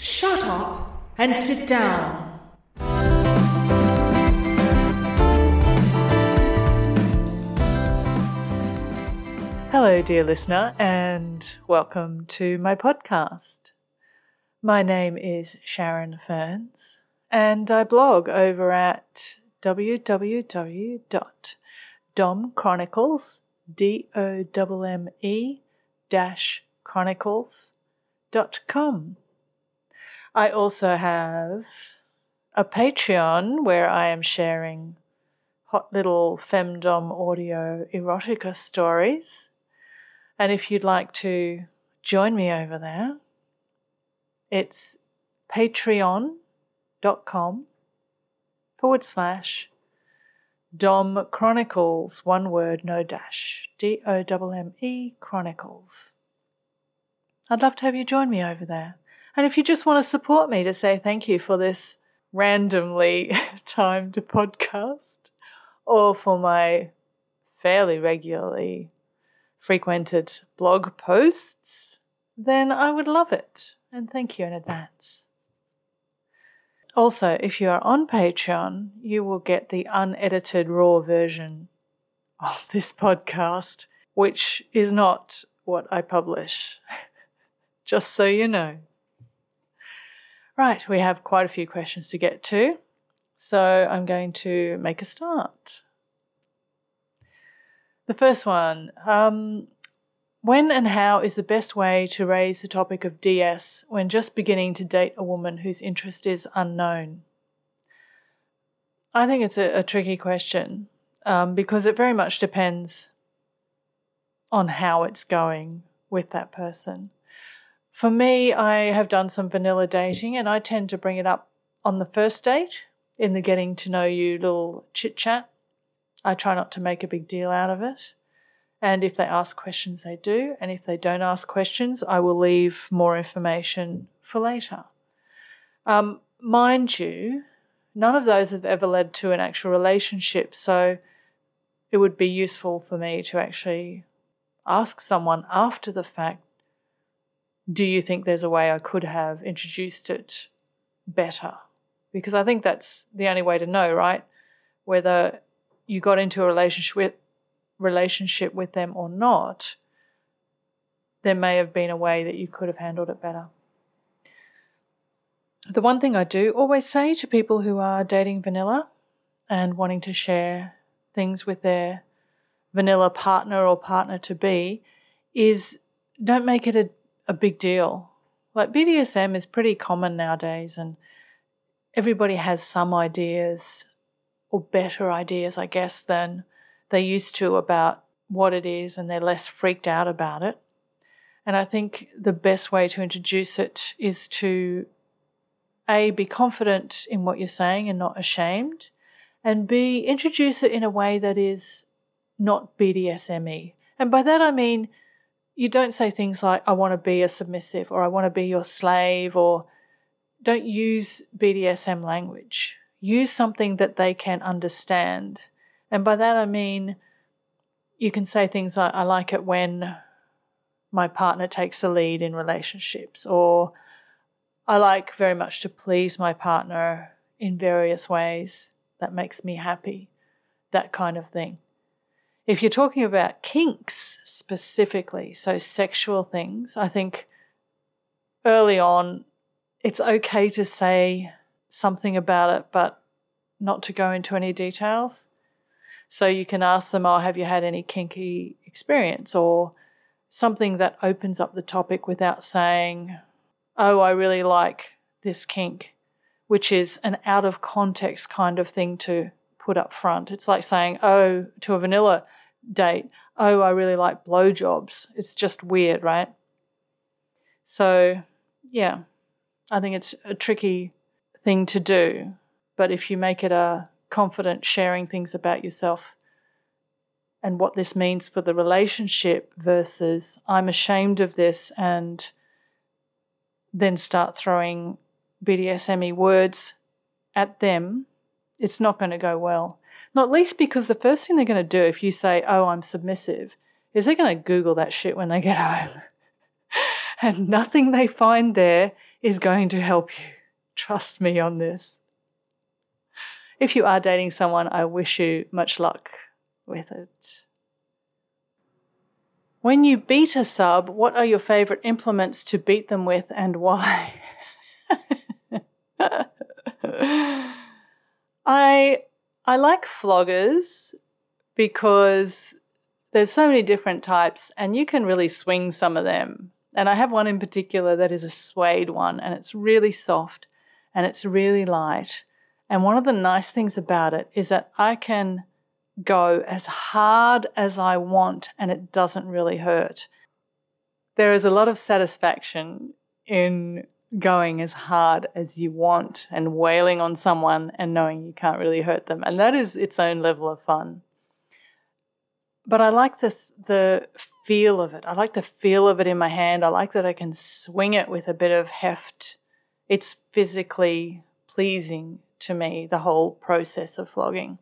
Shut up and sit down. Hello, dear listener, and welcome to my podcast. My name is Sharon Ferns, and I blog over at www.dommechronicles, D-O-M-M-E, dash chronicles.com. I also have a Patreon where I am sharing hot little femdom audio erotica stories. And if you'd like to join me over there, it's patreon.com forward slash Domme Chronicles, one word, no dash, D O M M E Chronicles. I'd love to have you join me over there. And if you just want to support me to say thank you for this randomly timed podcast or for my fairly regularly frequented blog posts, then I would love it. And thank you in advance. Also, if you are on Patreon, you will get the unedited raw version of this podcast, which is not what I publish. Just so you know. Right, we have quite a few questions to get to, so I'm going to make a start. The first one um, When and how is the best way to raise the topic of DS when just beginning to date a woman whose interest is unknown? I think it's a, a tricky question um, because it very much depends on how it's going with that person. For me, I have done some vanilla dating and I tend to bring it up on the first date in the getting to know you little chit chat. I try not to make a big deal out of it. And if they ask questions, they do. And if they don't ask questions, I will leave more information for later. Um, mind you, none of those have ever led to an actual relationship. So it would be useful for me to actually ask someone after the fact do you think there's a way I could have introduced it better? Because I think that's the only way to know, right? Whether you got into a relationship with, relationship with them or not, there may have been a way that you could have handled it better. The one thing I do always say to people who are dating vanilla and wanting to share things with their vanilla partner or partner to be is don't make it a a big deal. Like BDSM is pretty common nowadays, and everybody has some ideas or better ideas, I guess, than they used to about what it is, and they're less freaked out about it. And I think the best way to introduce it is to A, be confident in what you're saying and not ashamed, and B, introduce it in a way that is not BDSM And by that I mean, you don't say things like, I want to be a submissive or I want to be your slave or don't use BDSM language. Use something that they can understand. And by that I mean, you can say things like, I like it when my partner takes the lead in relationships, or I like very much to please my partner in various ways that makes me happy, that kind of thing. If you're talking about kinks specifically, so sexual things, I think early on it's okay to say something about it, but not to go into any details. So you can ask them, Oh, have you had any kinky experience? Or something that opens up the topic without saying, Oh, I really like this kink, which is an out of context kind of thing to put up front. It's like saying, Oh, to a vanilla date, oh, I really like blowjobs. It's just weird, right? So, yeah, I think it's a tricky thing to do. But if you make it a confident sharing things about yourself and what this means for the relationship versus I'm ashamed of this and then start throwing BDSM words at them, it's not going to go well. Not least because the first thing they're going to do if you say, Oh, I'm submissive, is they're going to Google that shit when they get home. and nothing they find there is going to help you. Trust me on this. If you are dating someone, I wish you much luck with it. When you beat a sub, what are your favorite implements to beat them with and why? I I like floggers because there's so many different types and you can really swing some of them. And I have one in particular that is a suede one and it's really soft and it's really light. And one of the nice things about it is that I can go as hard as I want and it doesn't really hurt. There is a lot of satisfaction in going as hard as you want and wailing on someone and knowing you can't really hurt them. And that is its own level of fun. But I like the the feel of it. I like the feel of it in my hand. I like that I can swing it with a bit of heft. It's physically pleasing to me, the whole process of flogging.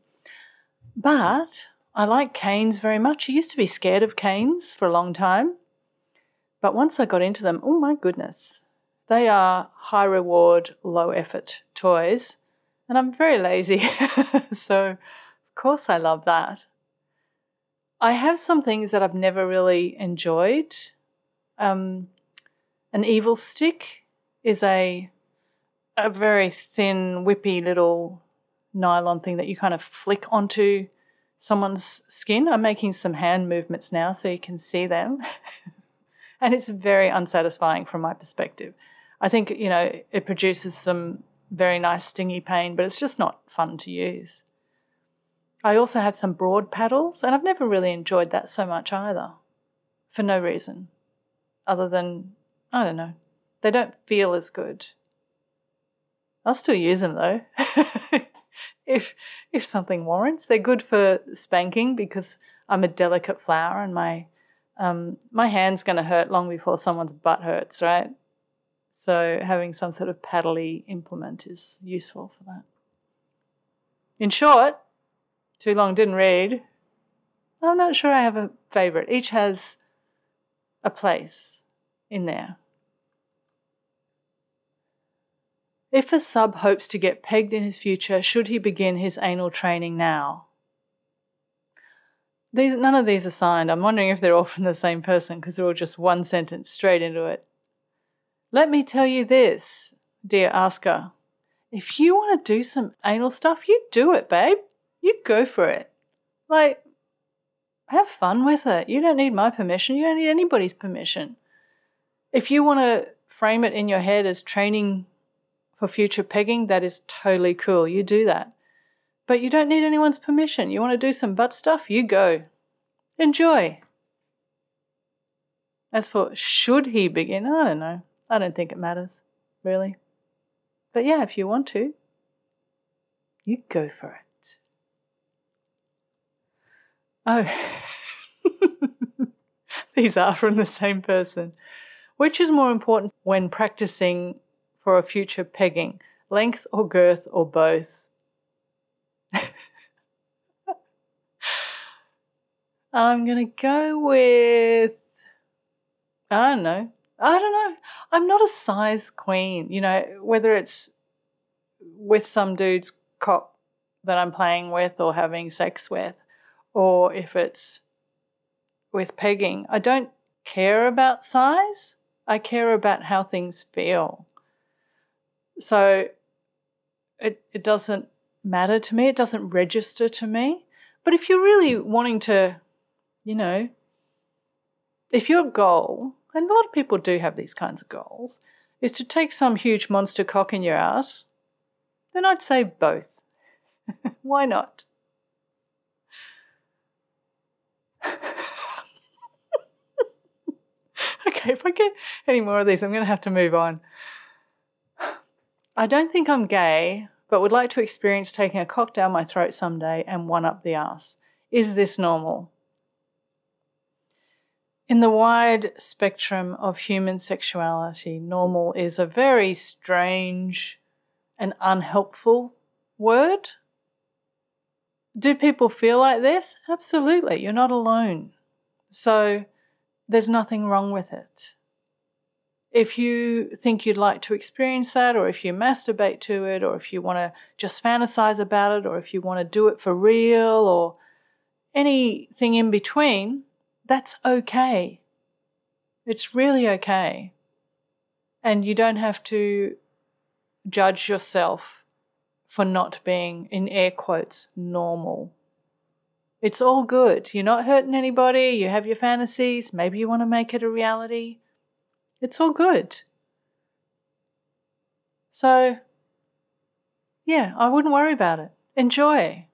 But I like canes very much. I used to be scared of canes for a long time. But once I got into them, oh my goodness, they are high reward, low effort toys. And I'm very lazy. so, of course, I love that. I have some things that I've never really enjoyed. Um, an evil stick is a a very thin, whippy little nylon thing that you kind of flick onto someone's skin. I'm making some hand movements now so you can see them. and it's very unsatisfying from my perspective. I think, you know, it produces some very nice stingy pain, but it's just not fun to use. I also have some broad paddles, and I've never really enjoyed that so much either, for no reason other than, I don't know, they don't feel as good. I'll still use them though. if if something warrants. They're good for spanking because I'm a delicate flower and my um, my hand's going to hurt long before someone's butt hurts, right? So having some sort of paddly implement is useful for that. In short, too long didn't read. I'm not sure I have a favorite. Each has a place in there. If a sub hopes to get pegged in his future, should he begin his anal training now? These, none of these are signed. I'm wondering if they're all from the same person because they're all just one sentence straight into it. Let me tell you this, dear asker. If you want to do some anal stuff, you do it, babe. You go for it. Like, have fun with it. You don't need my permission. You don't need anybody's permission. If you want to frame it in your head as training for future pegging, that is totally cool. You do that. But you don't need anyone's permission. You want to do some butt stuff? You go. Enjoy. As for should he begin, I don't know. I don't think it matters, really. But yeah, if you want to, you go for it. Oh, these are from the same person. Which is more important when practicing for a future pegging? Length or girth or both? I'm going to go with, I don't know. I don't know. I'm not a size queen. You know, whether it's with some dude's cop that I'm playing with or having sex with, or if it's with pegging, I don't care about size. I care about how things feel. So it, it doesn't matter to me, it doesn't register to me. But if you're really wanting to, you know, if your goal, and a lot of people do have these kinds of goals, is to take some huge monster cock in your ass, then I'd say both. Why not? okay, if I get any more of these, I'm going to have to move on. I don't think I'm gay, but would like to experience taking a cock down my throat someday and one up the ass. Is this normal? In the wide spectrum of human sexuality, normal is a very strange and unhelpful word. Do people feel like this? Absolutely. You're not alone. So there's nothing wrong with it If you think you'd like to experience that, or if you masturbate to it, or if you want to just fantasize about it, or if you want to do it for real, or anything in between, that's okay. It's really okay. And you don't have to judge yourself for not being, in air quotes, normal. It's all good. You're not hurting anybody. You have your fantasies. Maybe you want to make it a reality. It's all good. So, yeah, I wouldn't worry about it. Enjoy.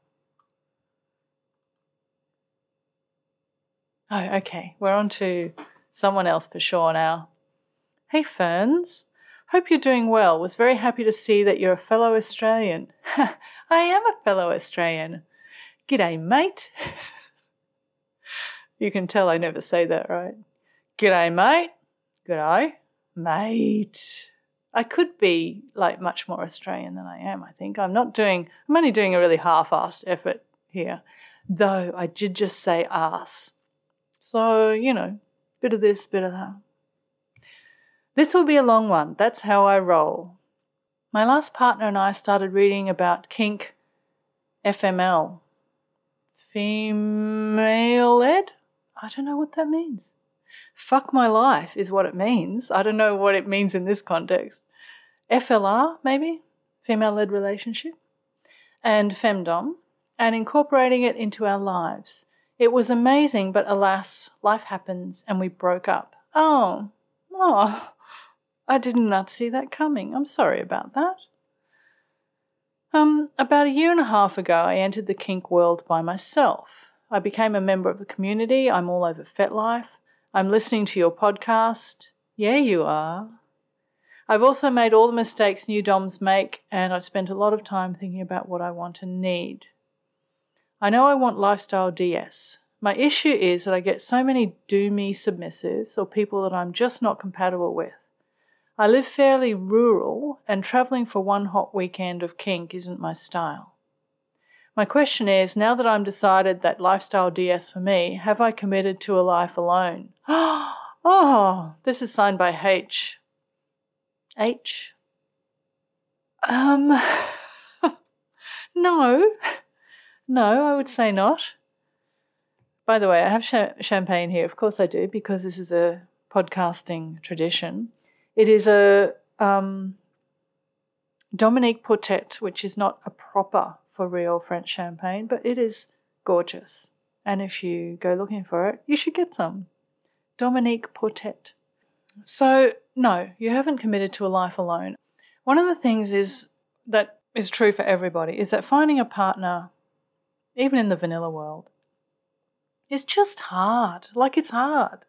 Oh, okay. We're on to someone else for sure now. Hey, Ferns. Hope you're doing well. Was very happy to see that you're a fellow Australian. I am a fellow Australian. G'day, mate. you can tell I never say that right. G'day, mate. G'day, mate. I could be like much more Australian than I am, I think. I'm not doing, I'm only doing a really half assed effort here, though I did just say ass. So, you know, bit of this, bit of that. This will be a long one. That's how I roll. My last partner and I started reading about kink FML. Female ed? I don't know what that means. Fuck my life is what it means. I don't know what it means in this context. FLR, maybe? Female led relationship. And femdom, and incorporating it into our lives. It was amazing, but alas, life happens and we broke up. Oh, oh, I did not see that coming. I'm sorry about that. Um, about a year and a half ago, I entered the kink world by myself. I became a member of the community. I'm all over FetLife. I'm listening to your podcast. Yeah, you are. I've also made all the mistakes new DOMs make, and I've spent a lot of time thinking about what I want and need. I know I want lifestyle DS. My issue is that I get so many do me submissives or people that I'm just not compatible with. I live fairly rural, and travelling for one hot weekend of kink isn't my style. My question is now that I'm decided that lifestyle DS for me, have I committed to a life alone? oh, this is signed by H. H? Um, no. No, I would say not. By the way, I have ch- champagne here. Of course I do, because this is a podcasting tradition. It is a um, Dominique Portet, which is not a proper for real French champagne, but it is gorgeous. And if you go looking for it, you should get some. Dominique Portet. So, no, you haven't committed to a life alone. One of the things is that is true for everybody is that finding a partner, even in the vanilla world, It's just hard. Like it's hard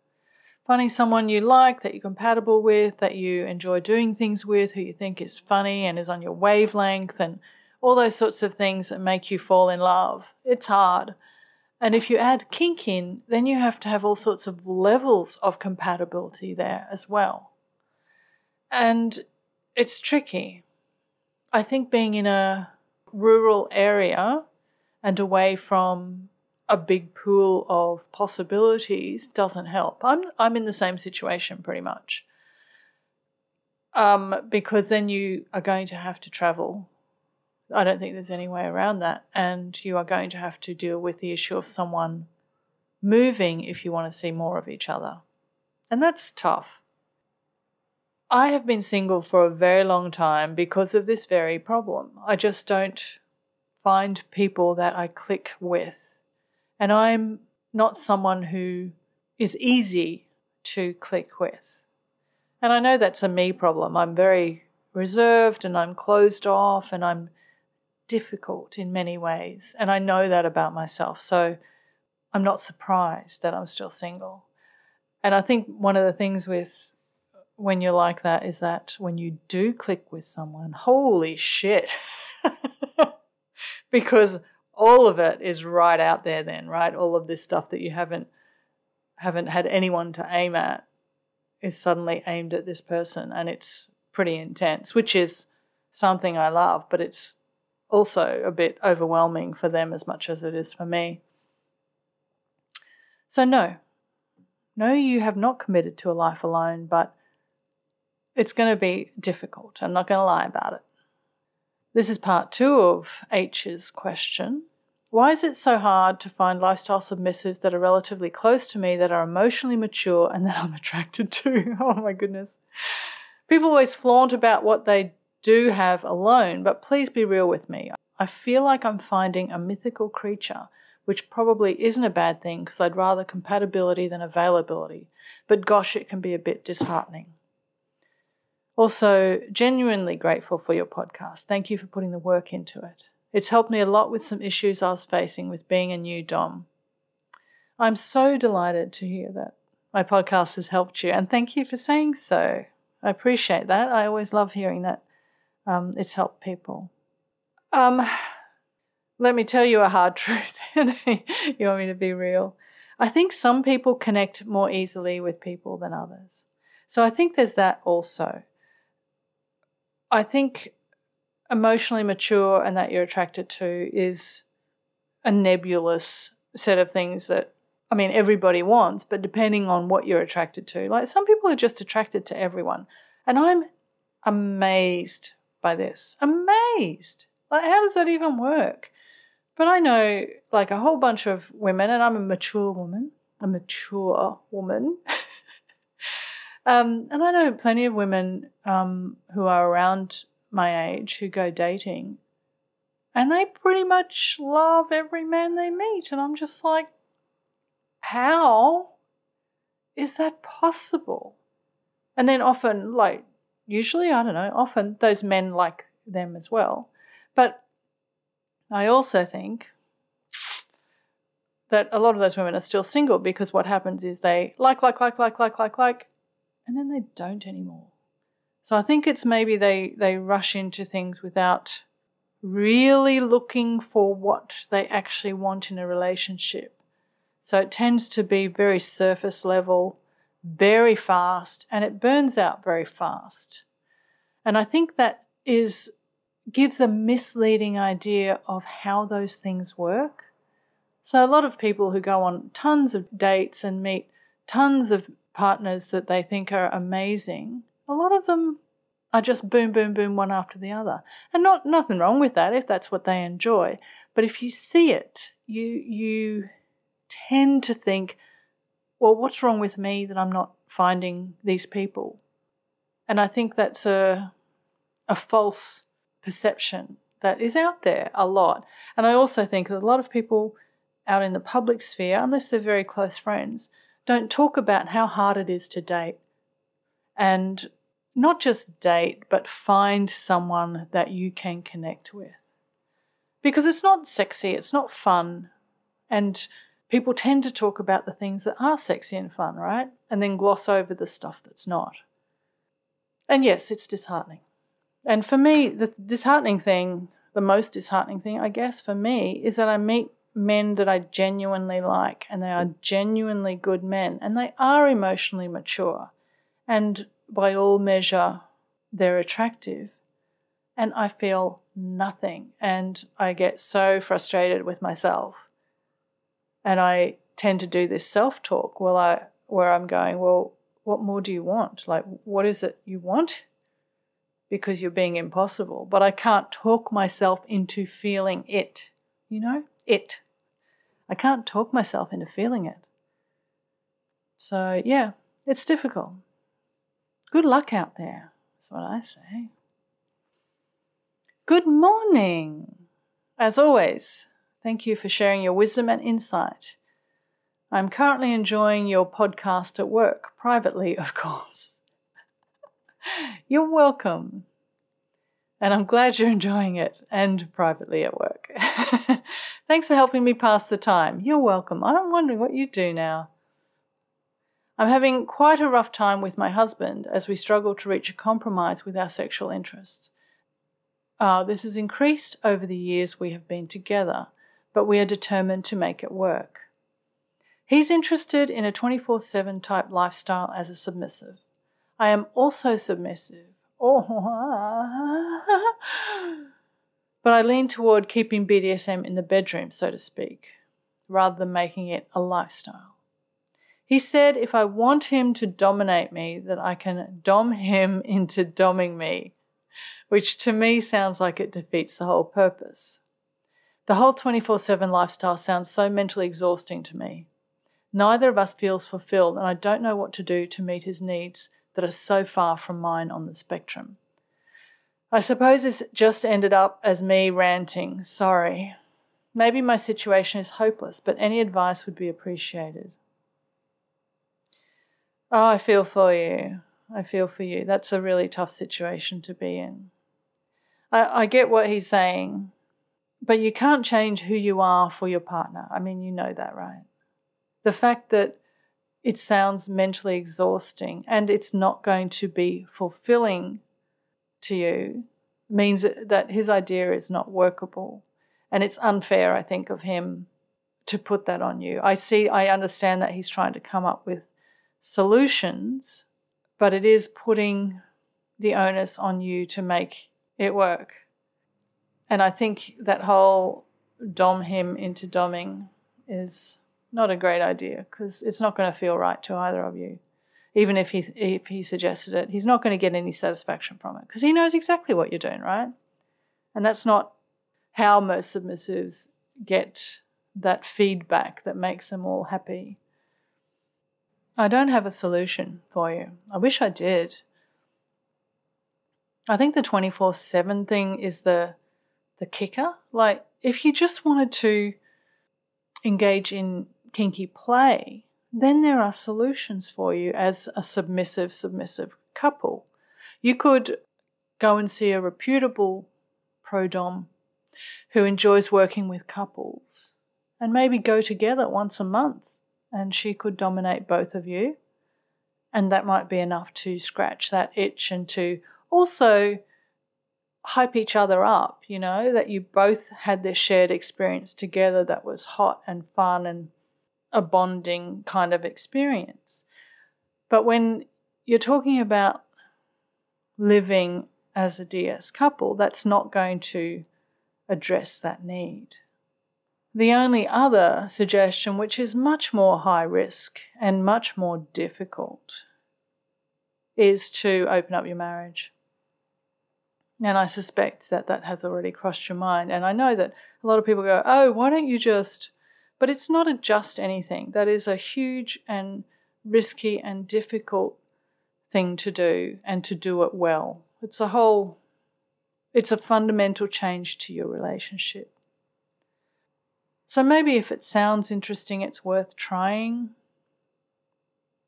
finding someone you like, that you're compatible with, that you enjoy doing things with, who you think is funny and is on your wavelength, and all those sorts of things that make you fall in love. It's hard. And if you add kink in, then you have to have all sorts of levels of compatibility there as well. And it's tricky. I think being in a rural area and away from a big pool of possibilities doesn't help. I'm I'm in the same situation pretty much. Um, because then you are going to have to travel. I don't think there's any way around that, and you are going to have to deal with the issue of someone moving if you want to see more of each other, and that's tough. I have been single for a very long time because of this very problem. I just don't find people that I click with and I'm not someone who is easy to click with. And I know that's a me problem. I'm very reserved and I'm closed off and I'm difficult in many ways. And I know that about myself. So I'm not surprised that I'm still single. And I think one of the things with when you're like that is that when you do click with someone, holy shit. because all of it is right out there then, right? All of this stuff that you haven't haven't had anyone to aim at is suddenly aimed at this person and it's pretty intense, which is something I love, but it's also a bit overwhelming for them as much as it is for me. So, no, no, you have not committed to a life alone, but it's going to be difficult. I'm not going to lie about it. This is part two of H's question. Why is it so hard to find lifestyle submissives that are relatively close to me, that are emotionally mature, and that I'm attracted to? oh my goodness. People always flaunt about what they do have alone, but please be real with me. I feel like I'm finding a mythical creature, which probably isn't a bad thing because I'd rather compatibility than availability, but gosh, it can be a bit disheartening. Also, genuinely grateful for your podcast. Thank you for putting the work into it. It's helped me a lot with some issues I was facing with being a new Dom. I'm so delighted to hear that my podcast has helped you, and thank you for saying so. I appreciate that. I always love hearing that um, it's helped people. Um, let me tell you a hard truth. you want me to be real? I think some people connect more easily with people than others. So I think there's that also. I think emotionally mature and that you're attracted to is a nebulous set of things that I mean everybody wants, but depending on what you're attracted to. Like some people are just attracted to everyone. And I'm amazed by this. Amazed. Like how does that even work? But I know like a whole bunch of women and I'm a mature woman, a mature woman. Um, and I know plenty of women um, who are around my age who go dating, and they pretty much love every man they meet. And I'm just like, how is that possible? And then often, like, usually, I don't know, often those men like them as well. But I also think that a lot of those women are still single because what happens is they like, like, like, like, like, like, like, and then they don't anymore. So I think it's maybe they, they rush into things without really looking for what they actually want in a relationship. So it tends to be very surface level, very fast, and it burns out very fast. And I think that is gives a misleading idea of how those things work. So a lot of people who go on tons of dates and meet tons of partners that they think are amazing, a lot of them are just boom, boom, boom, one after the other. And not nothing wrong with that if that's what they enjoy. But if you see it, you you tend to think, well, what's wrong with me that I'm not finding these people? And I think that's a a false perception that is out there a lot. And I also think that a lot of people out in the public sphere, unless they're very close friends, don't talk about how hard it is to date. And not just date, but find someone that you can connect with. Because it's not sexy, it's not fun. And people tend to talk about the things that are sexy and fun, right? And then gloss over the stuff that's not. And yes, it's disheartening. And for me, the disheartening thing, the most disheartening thing, I guess, for me, is that I meet men that I genuinely like, and they are mm. genuinely good men, and they are emotionally mature, and by all measure, they're attractive. And I feel nothing, and I get so frustrated with myself. And I tend to do this self talk where, I, where I'm going, Well, what more do you want? Like, what is it you want? Because you're being impossible. But I can't talk myself into feeling it, you know? It. I can't talk myself into feeling it. So, yeah, it's difficult. Good luck out there, that's what I say. Good morning. As always, thank you for sharing your wisdom and insight. I'm currently enjoying your podcast at work, privately, of course. You're welcome. And I'm glad you're enjoying it and privately at work. Thanks for helping me pass the time. You're welcome. I'm wondering what you do now. I'm having quite a rough time with my husband as we struggle to reach a compromise with our sexual interests. Uh, this has increased over the years we have been together, but we are determined to make it work. He's interested in a 24 7 type lifestyle as a submissive. I am also submissive. Oh, but I lean toward keeping BDSM in the bedroom, so to speak, rather than making it a lifestyle. He said if I want him to dominate me, that I can dom him into doming me, which to me sounds like it defeats the whole purpose. The whole 24 7 lifestyle sounds so mentally exhausting to me. Neither of us feels fulfilled, and I don't know what to do to meet his needs that are so far from mine on the spectrum. I suppose this just ended up as me ranting. Sorry. Maybe my situation is hopeless, but any advice would be appreciated. Oh, I feel for you. I feel for you. That's a really tough situation to be in. I, I get what he's saying. But you can't change who you are for your partner. I mean, you know that, right? The fact that it sounds mentally exhausting and it's not going to be fulfilling to you means that his idea is not workable. And it's unfair, I think, of him to put that on you. I see, I understand that he's trying to come up with solutions, but it is putting the onus on you to make it work. And I think that whole dom him into doming is not a great idea because it's not going to feel right to either of you. Even if he if he suggested it, he's not going to get any satisfaction from it because he knows exactly what you're doing, right? And that's not how most submissives get that feedback that makes them all happy. I don't have a solution for you. I wish I did. I think the 24 7 thing is the the kicker. Like, if you just wanted to engage in kinky play, then there are solutions for you as a submissive, submissive couple. You could go and see a reputable pro dom who enjoys working with couples and maybe go together once a month and she could dominate both of you. And that might be enough to scratch that itch and to also hype each other up, you know, that you both had this shared experience together that was hot and fun and a bonding kind of experience. But when you're talking about living as a DS couple, that's not going to address that need. The only other suggestion, which is much more high risk and much more difficult, is to open up your marriage. And I suspect that that has already crossed your mind. And I know that a lot of people go, oh, why don't you just. But it's not a just anything. That is a huge and risky and difficult thing to do and to do it well. It's a whole, it's a fundamental change to your relationship. So maybe if it sounds interesting, it's worth trying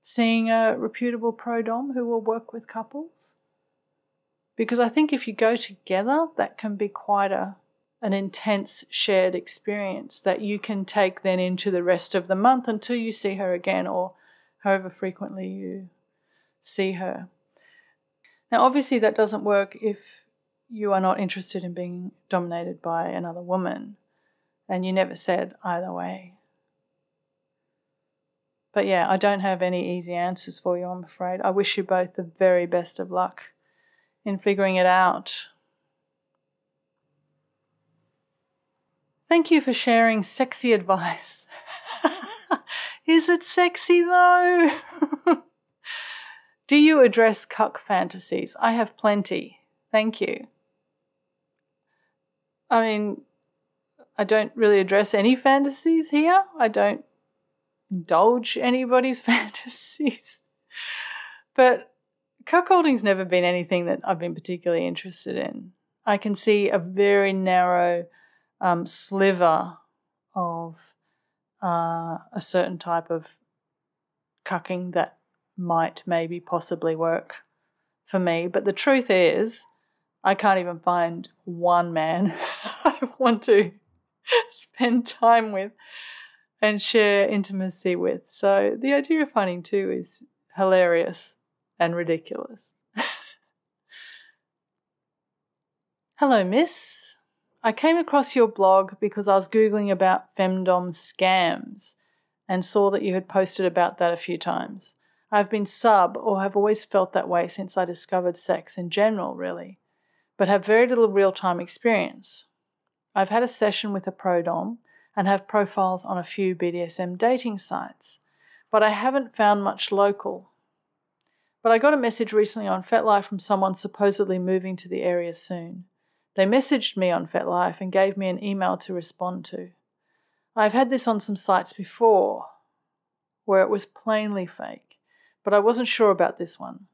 seeing a reputable pro dom who will work with couples. Because I think if you go together, that can be quite a an intense shared experience that you can take then into the rest of the month until you see her again or however frequently you see her. Now, obviously, that doesn't work if you are not interested in being dominated by another woman, and you never said either way. But yeah, I don't have any easy answers for you, I'm afraid. I wish you both the very best of luck in figuring it out. Thank you for sharing sexy advice. Is it sexy though? Do you address cuck fantasies? I have plenty. Thank you. I mean, I don't really address any fantasies here. I don't indulge anybody's fantasies. But cuckolding's never been anything that I've been particularly interested in. I can see a very narrow um, sliver of uh, a certain type of cucking that might maybe possibly work for me. But the truth is, I can't even find one man I want to spend time with and share intimacy with. So the idea of finding two is hilarious and ridiculous. Hello, miss. I came across your blog because I was Googling about femdom scams and saw that you had posted about that a few times. I've been sub or have always felt that way since I discovered sex in general, really, but have very little real time experience. I've had a session with a pro dom and have profiles on a few BDSM dating sites but I haven't found much local. But I got a message recently on FetLife from someone supposedly moving to the area soon. They messaged me on FetLife and gave me an email to respond to. I've had this on some sites before where it was plainly fake, but I wasn't sure about this one.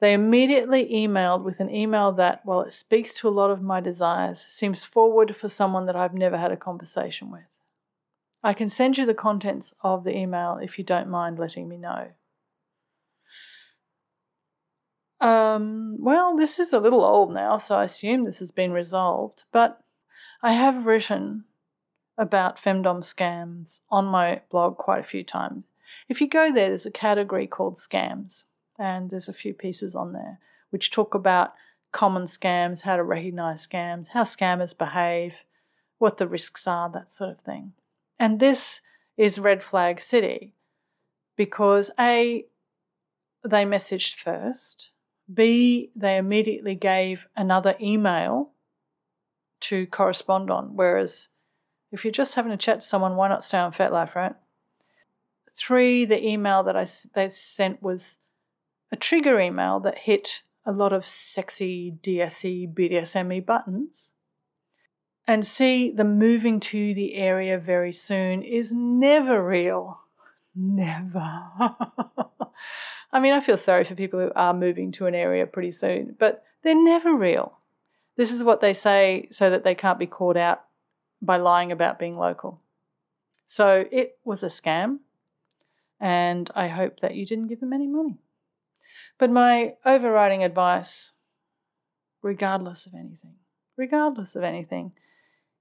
They immediately emailed with an email that, while it speaks to a lot of my desires, seems forward for someone that I've never had a conversation with. I can send you the contents of the email if you don't mind letting me know. Um, well, this is a little old now, so I assume this has been resolved, but I have written about femdom scams on my blog quite a few times. If you go there, there's a category called scams and there's a few pieces on there which talk about common scams, how to recognize scams, how scammers behave, what the risks are, that sort of thing. And this is Red Flag City because A, they messaged first, B, they immediately gave another email to correspond on, whereas if you're just having a chat to someone, why not stay on FetLife, right? Three, the email that I they sent was a trigger email that hit a lot of sexy DSE, BDSME buttons. And see, the moving to the area very soon is never real. Never. I mean, I feel sorry for people who are moving to an area pretty soon, but they're never real. This is what they say so that they can't be caught out by lying about being local. So it was a scam, and I hope that you didn't give them any money. But my overriding advice, regardless of anything, regardless of anything,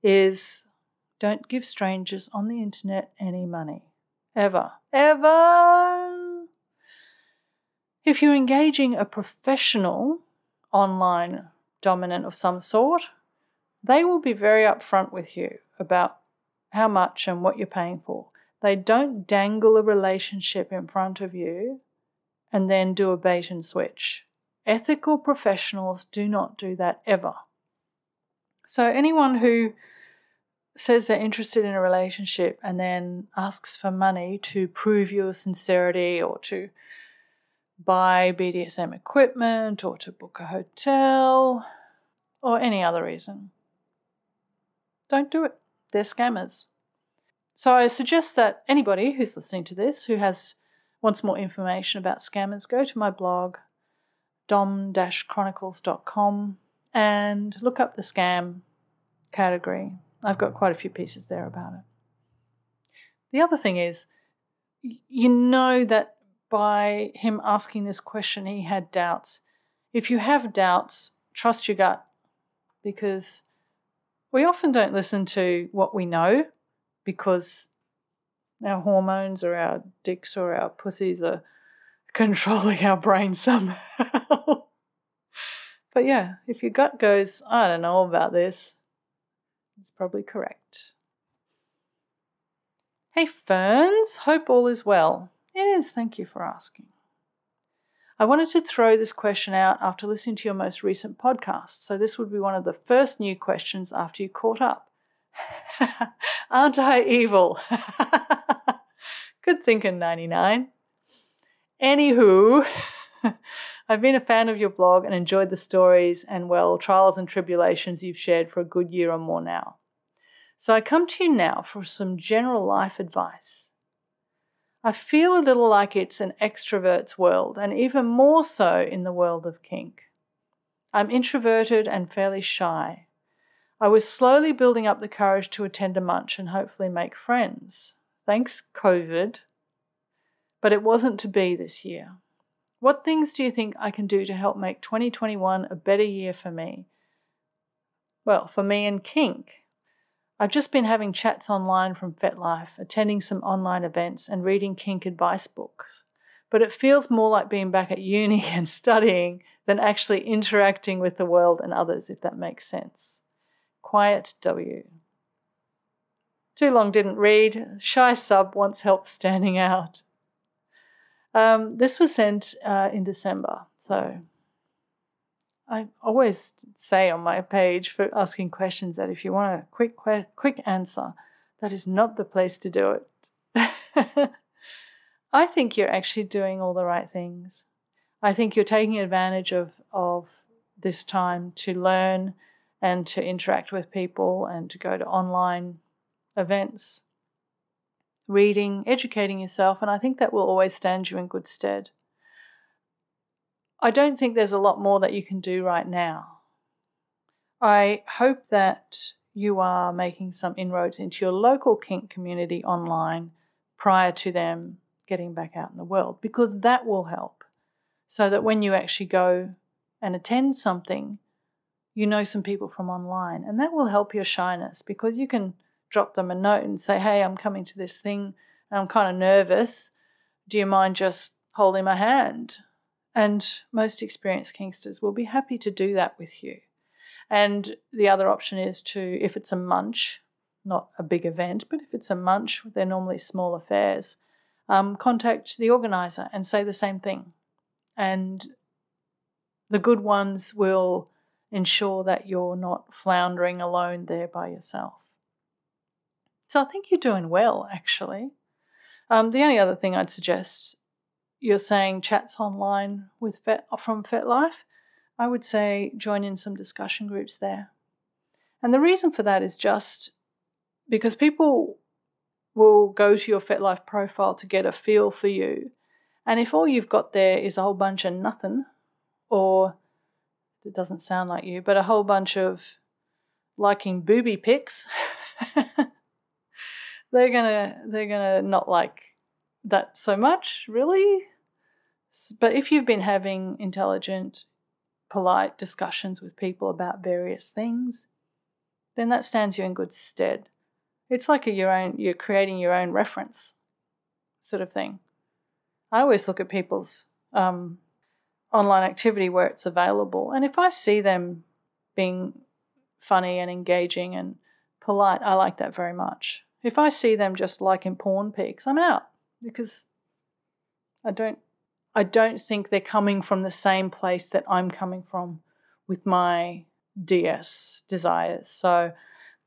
is don't give strangers on the internet any money. Ever. Ever. If you're engaging a professional online dominant of some sort, they will be very upfront with you about how much and what you're paying for. They don't dangle a relationship in front of you and then do a bait and switch. Ethical professionals do not do that ever. So, anyone who says they're interested in a relationship and then asks for money to prove your sincerity or to buy BDSM equipment or to book a hotel or any other reason, don't do it. They're scammers. So I suggest that anybody who's listening to this who has wants more information about scammers, go to my blog, domme-chronicles.com, and look up the scam category. I've got quite a few pieces there about it. The other thing is, you know that by him asking this question, he had doubts. If you have doubts, trust your gut because we often don't listen to what we know because our hormones or our dicks or our pussies are controlling our brain somehow. but yeah, if your gut goes, I don't know about this, it's probably correct. Hey Ferns, hope all is well. It is, thank you for asking. I wanted to throw this question out after listening to your most recent podcast, so this would be one of the first new questions after you caught up. Aren't I evil? Good thinking, 99. Anywho, I've been a fan of your blog and enjoyed the stories and, well, trials and tribulations you've shared for a good year or more now. So I come to you now for some general life advice. I feel a little like it's an extrovert's world, and even more so in the world of kink. I'm introverted and fairly shy. I was slowly building up the courage to attend a munch and hopefully make friends. Thanks, COVID. But it wasn't to be this year. What things do you think I can do to help make 2021 a better year for me? Well, for me and kink. I've just been having chats online from FetLife, attending some online events, and reading kink advice books. But it feels more like being back at uni and studying than actually interacting with the world and others, if that makes sense. Quiet W. Too long didn't read. Shy sub wants help standing out. Um, this was sent uh, in December, so I always say on my page for asking questions that if you want a quick quick answer, that is not the place to do it. I think you're actually doing all the right things. I think you're taking advantage of, of this time to learn and to interact with people and to go to online events, reading, educating yourself, and I think that will always stand you in good stead. I don't think there's a lot more that you can do right now. I hope that you are making some inroads into your local kink community online prior to them getting back out in the world because that will help. So that when you actually go and attend something, you know some people from online, and that will help your shyness because you can drop them a note and say, Hey, I'm coming to this thing and I'm kind of nervous. Do you mind just holding my hand? And most experienced Kinksters will be happy to do that with you. And the other option is to, if it's a munch, not a big event, but if it's a munch, they're normally small affairs, um, contact the organizer and say the same thing. And the good ones will ensure that you're not floundering alone there by yourself. So I think you're doing well, actually. Um, the only other thing I'd suggest, you're saying chats online with Fet, from FetLife. I would say join in some discussion groups there. And the reason for that is just because people will go to your FetLife profile to get a feel for you. And if all you've got there is a whole bunch of nothing, or it doesn't sound like you, but a whole bunch of liking booby pics, they're gonna they're gonna not like that so much, really. But if you've been having intelligent, polite discussions with people about various things, then that stands you in good stead. It's like a, your own, you're creating your own reference sort of thing. I always look at people's um, online activity where it's available, and if I see them being funny and engaging and polite, I like that very much. If I see them just liking porn pics, I'm out because I don't I don't think they're coming from the same place that I'm coming from with my DS desires. So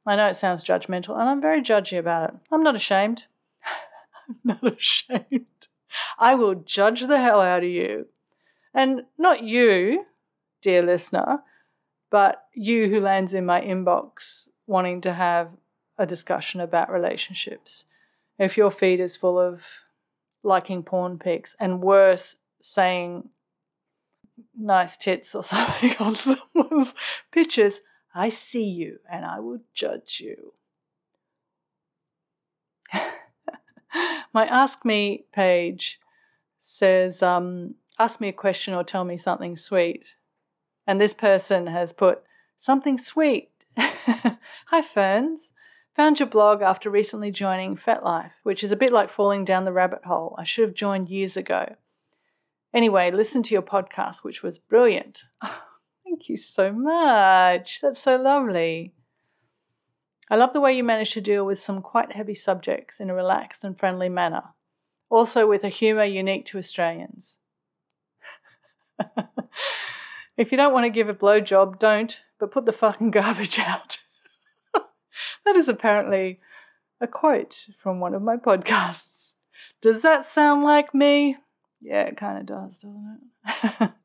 I know it sounds judgmental, and I'm very judgy about it. I'm not ashamed. I'm not ashamed. I will judge the hell out of you. And not you, dear listener, but you who lands in my inbox wanting to have a discussion about relationships. If your feed is full of liking porn pics and worse, saying nice tits or something on someone's pictures, I see you and I will judge you. My Ask Me page says, um, Ask me a question or tell me something sweet. And this person has put, Something sweet. Hi, Ferns. Found your blog after recently joining FetLife, which is a bit like falling down the rabbit hole. I should have joined years ago. Anyway, listen to your podcast, which was brilliant. Oh, thank you so much. That's so lovely. I love the way you managed to deal with some quite heavy subjects in a relaxed and friendly manner, also with a humour unique to Australians. if you don't want to give a blowjob, don't, but put the fucking garbage out. that is apparently a quote from one of my podcasts. Does that sound like me? Yeah, it kind of does, doesn't it?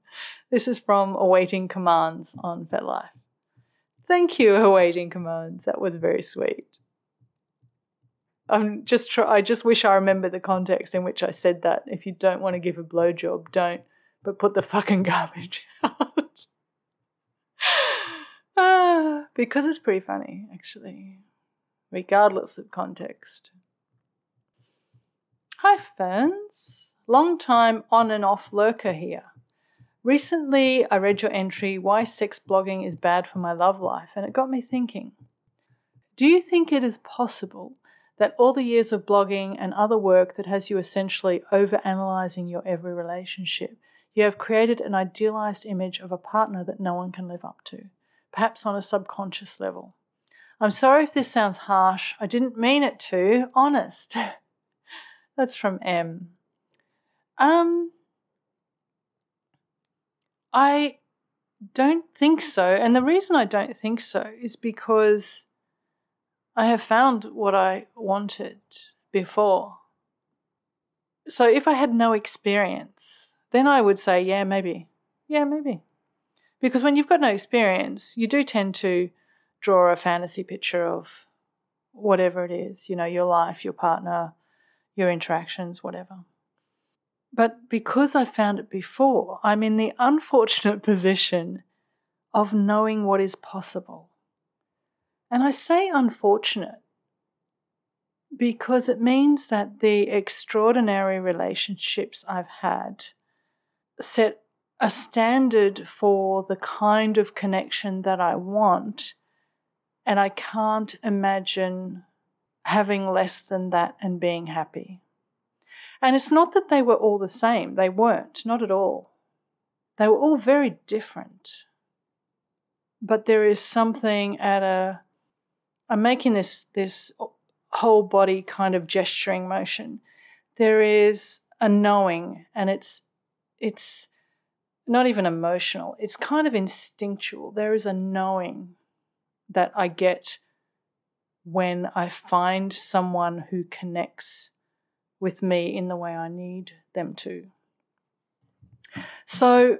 This is from Awaiting Commands on FetLife. Thank you, Awaiting Commands. That was very sweet. I'm just try- I just wish I remember the context in which I said that. If you don't want to give a blowjob, don't, but put the fucking garbage out. because it's pretty funny, actually, regardless of context. Hi, Ferns. Long time on and off lurker here. Recently, I read your entry, Why Sex Blogging is Bad for My Love Life, and it got me thinking. Do you think it is possible that all the years of blogging and other work that has you essentially overanalyzing your every relationship, you have created an idealized image of a partner that no one can live up to, perhaps on a subconscious level? I'm sorry if this sounds harsh. I didn't mean it to. Honest. That's from M. Um, I don't think so. And the reason I don't think so is because I have found what I wanted before. so if I had no experience, then I would say, yeah, maybe. Yeah, maybe. Because when you've got no experience, you do tend to draw a fantasy picture of whatever it is, you know, your life, your partner, your interactions, whatever. But because I found it before, I'm in the unfortunate position of knowing what is possible. And I say unfortunate because it means that the extraordinary relationships I've had set a standard for the kind of connection that I want, and I can't imagine having less than that and being happy. And it's not that they were all the same, they weren't, not at all. They were all very different. But there is something at a I'm making this this whole body kind of gesturing motion. There is a knowing and it's it's not even emotional, it's kind of instinctual. There is a knowing that I get when I find someone who connects with me in the way I need them to. So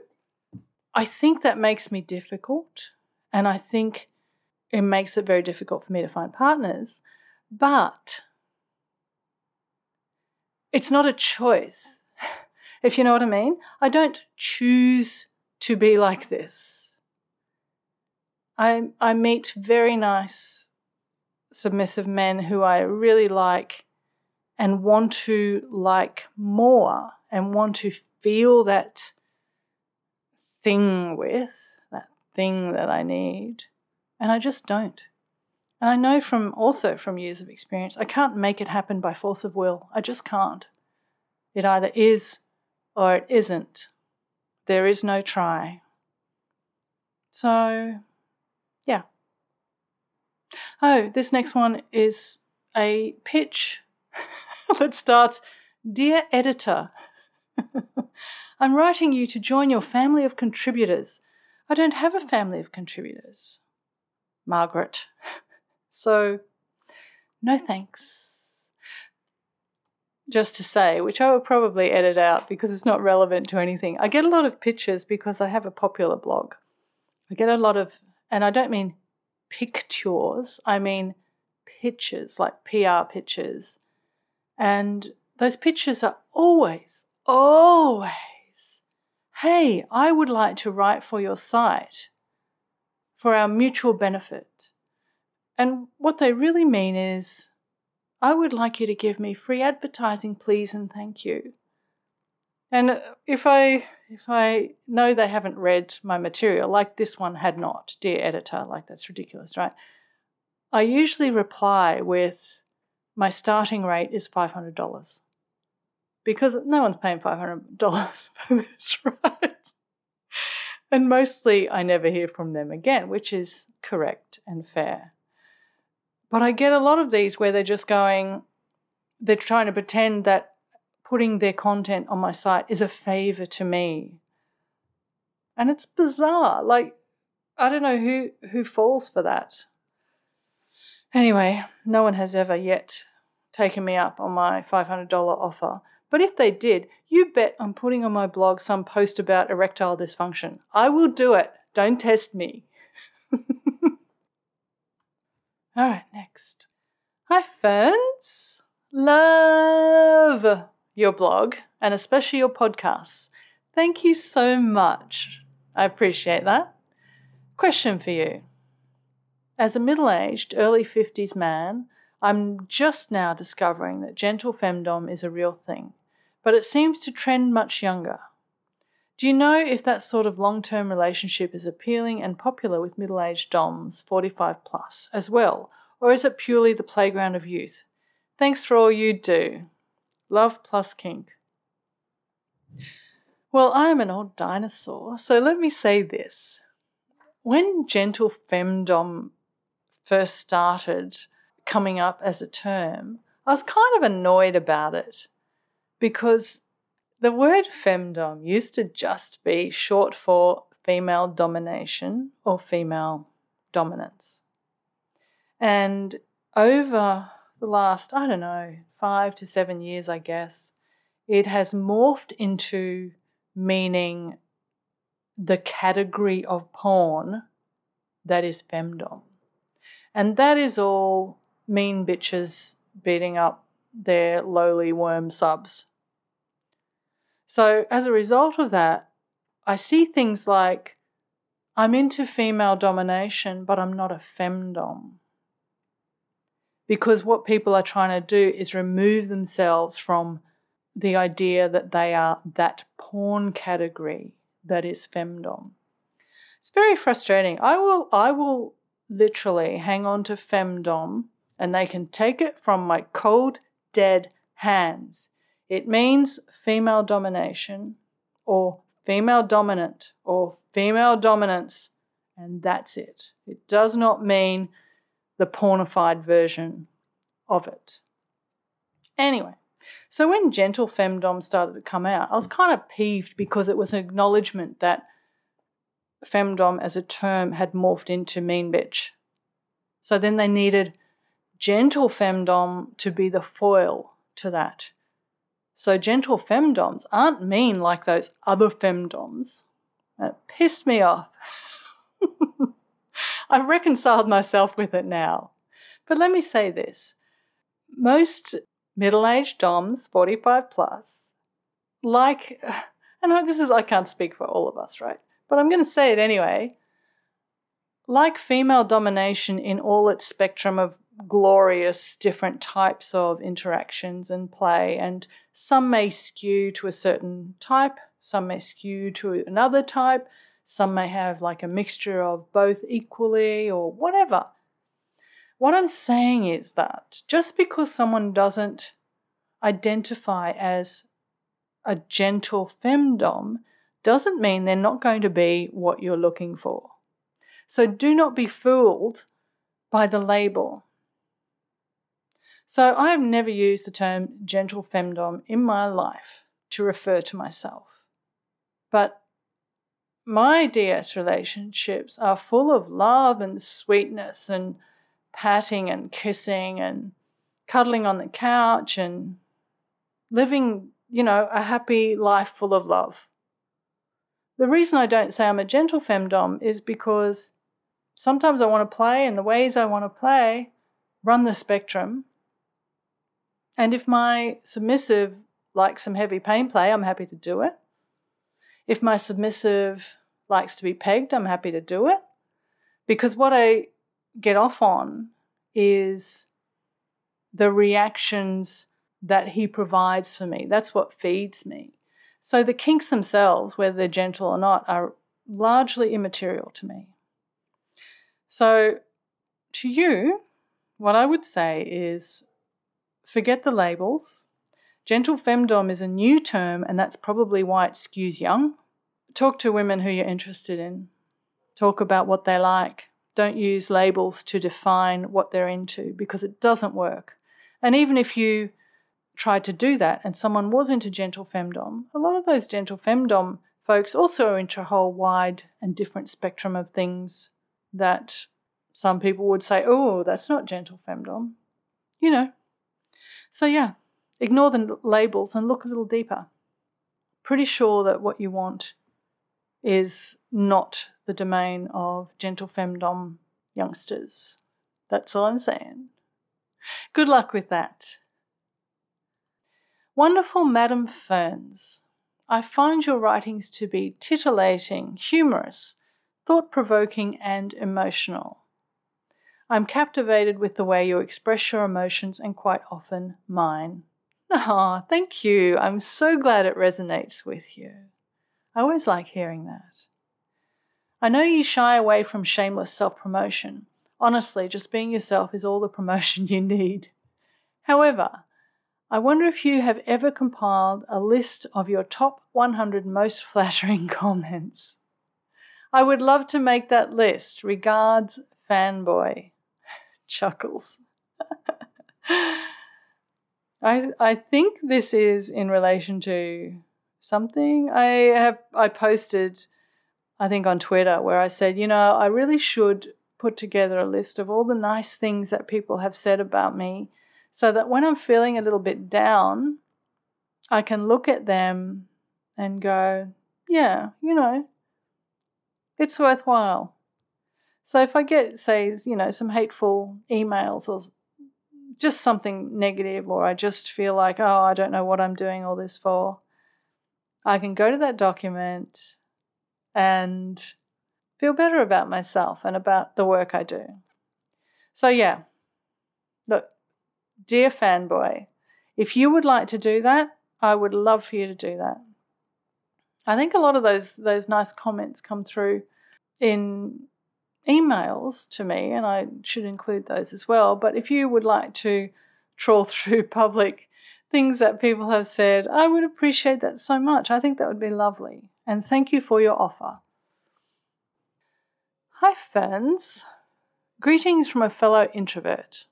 I think that makes me difficult, and I think it makes it very difficult for me to find partners. But it's not a choice, if you know what I mean. I don't choose to be like this. I, I meet very nice submissive men who I really like and want to like more and want to feel that thing with, that thing that I need. And I just don't. And I know from also from years of experience, I can't make it happen by force of will. I just can't. It either is or it isn't. There is no try. So, yeah. Oh, this next one is a pitch that starts Dear editor, I'm writing you to join your family of contributors. I don't have a family of contributors. Margaret. So, no thanks. Just to say, which I will probably edit out because it's not relevant to anything. I get a lot of pictures because I have a popular blog. I get a lot of, and I don't mean pictures, I mean pictures, like PR pictures. And those pictures are always, always, hey, I would like to write for your site for our mutual benefit. And what they really mean is, I would like you to give me free advertising, please, and thank you. And uh, if I if I know they haven't read my material, like this one had not, dear editor, like that's ridiculous, right? I usually reply with my starting rate is five hundred dollars. Because no one's paying five hundred dollars for this, right? And mostly I never hear from them again, which is correct and fair. But I get a lot of these where they're just going, they're trying to pretend that putting their content on my site is a favor to me. And it's bizarre. Like, I don't know who, who falls for that. Anyway, no one has ever yet taken me up on my $500 offer. But if they did, you bet I'm putting on my blog some post about erectile dysfunction. I will do it. Don't test me. All right, next. Hi, Ferns. Love your blog and especially your podcasts. Thank you so much. I appreciate that. Question for you. As a middle aged, early 50s man, I'm just now discovering that gentle femdom is a real thing, but it seems to trend much younger. Do you know if that sort of long term relationship is appealing and popular with middle aged DOMs 45 plus as well, or is it purely the playground of youth? Thanks for all you do. Love plus kink. Well, I am an old dinosaur, so let me say this. When gentle femdom first started coming up as a term, I was kind of annoyed about it because the word femdom used to just be short for female domination or female dominance. And over the last, I don't know, five to seven years, I guess, it has morphed into meaning the category of porn that is femdom. And that is all mean bitches beating up their lowly worm subs. So, as a result of that, I see things like I'm into female domination, but I'm not a femdom. Because what people are trying to do is remove themselves from the idea that they are that porn category that is femdom. It's very frustrating. I will I will literally hang on to femdom and they can take it from my cold dead hands. It means female domination or female dominant or female dominance and that's it. It does not mean the pornified version of it. Anyway, so when gentle femdom started to come out, I was kind of peeved because it was an acknowledgement that femdom as a term had morphed into mean bitch. So then they needed gentle femdom to be the foil to that. So gentle femdoms aren't mean like those other femdoms. It pissed me off. I've reconciled myself with it now. But let me say this most middle aged DOMs, 45 plus, like, and this is, I can't speak for all of us, right? But I'm going to say it anyway. Like female domination in all its spectrum of glorious different types of interactions and play, and some may skew to a certain type, some may skew to another type, some may have like a mixture of both equally or whatever. What I'm saying is that just because someone doesn't identify as a gentle femdom doesn't mean they're not going to be what you're looking for. So do not be fooled by the label. So I have never used the term gentle femdom in my life to refer to myself. But my DS relationships are full of love and sweetness and patting and kissing and cuddling on the couch and living, you know, a happy life full of love. The reason I don't say I'm a gentle femdom is because sometimes I want to play, and the ways I want to play run the spectrum. And if my submissive likes some heavy pain play, I'm happy to do it. If my submissive likes to be pegged, I'm happy to do it. Because what I get off on is the reactions that he provides for me. That's what feeds me. So the kinks themselves, whether they're gentle or not, are largely immaterial to me. So to you, what I would say is forget the labels. Gentle femdom is a new term, and that's probably why it skews young. Talk to women who you're interested in. Talk about what they like. Don't use labels to define what they're into because it doesn't work. And even if you tried to do that and someone was into gentle femdom, a lot of those gentle femdom folks also are into a whole wide and different spectrum of things that some people would say, oh, that's not gentle femdom. You know. So, yeah, ignore the labels and look a little deeper. Pretty sure that what you want is not the domain of gentle femdom youngsters. That's all I'm saying. Good luck with that. Wonderful Madam Ferns, I find your writings to be titillating, humorous, thought provoking, and emotional. I'm captivated with the way you express your emotions and quite often mine. Ah, oh, thank you. I'm so glad it resonates with you. I always like hearing that. I know you shy away from shameless self promotion. Honestly, just being yourself is all the promotion you need. However, I wonder if you have ever compiled a list of your top 100 most flattering comments. I would love to make that list. Regards, fanboy. Chuckles. I I think this is in relation to something I have I posted I think on Twitter where I said, you know, I really should put together a list of all the nice things that people have said about me so that when I'm feeling a little bit down, I can look at them and go, yeah, you know, it's worthwhile. So if I get, say, you know, some hateful emails or just something negative, or I just feel like, oh, I don't know what I'm doing all this for, I can go to that document and feel better about myself and about the work I do. So, yeah, look, dear fanboy, if you would like to do that, I would love for you to do that. I think a lot of those those nice comments come through in emails to me, and I should include those as well. But if you would like to trawl through public things that people have said, I would appreciate that so much. I think that would be lovely. And thank you for your offer. Hi, Ferns. Greetings from a fellow introvert,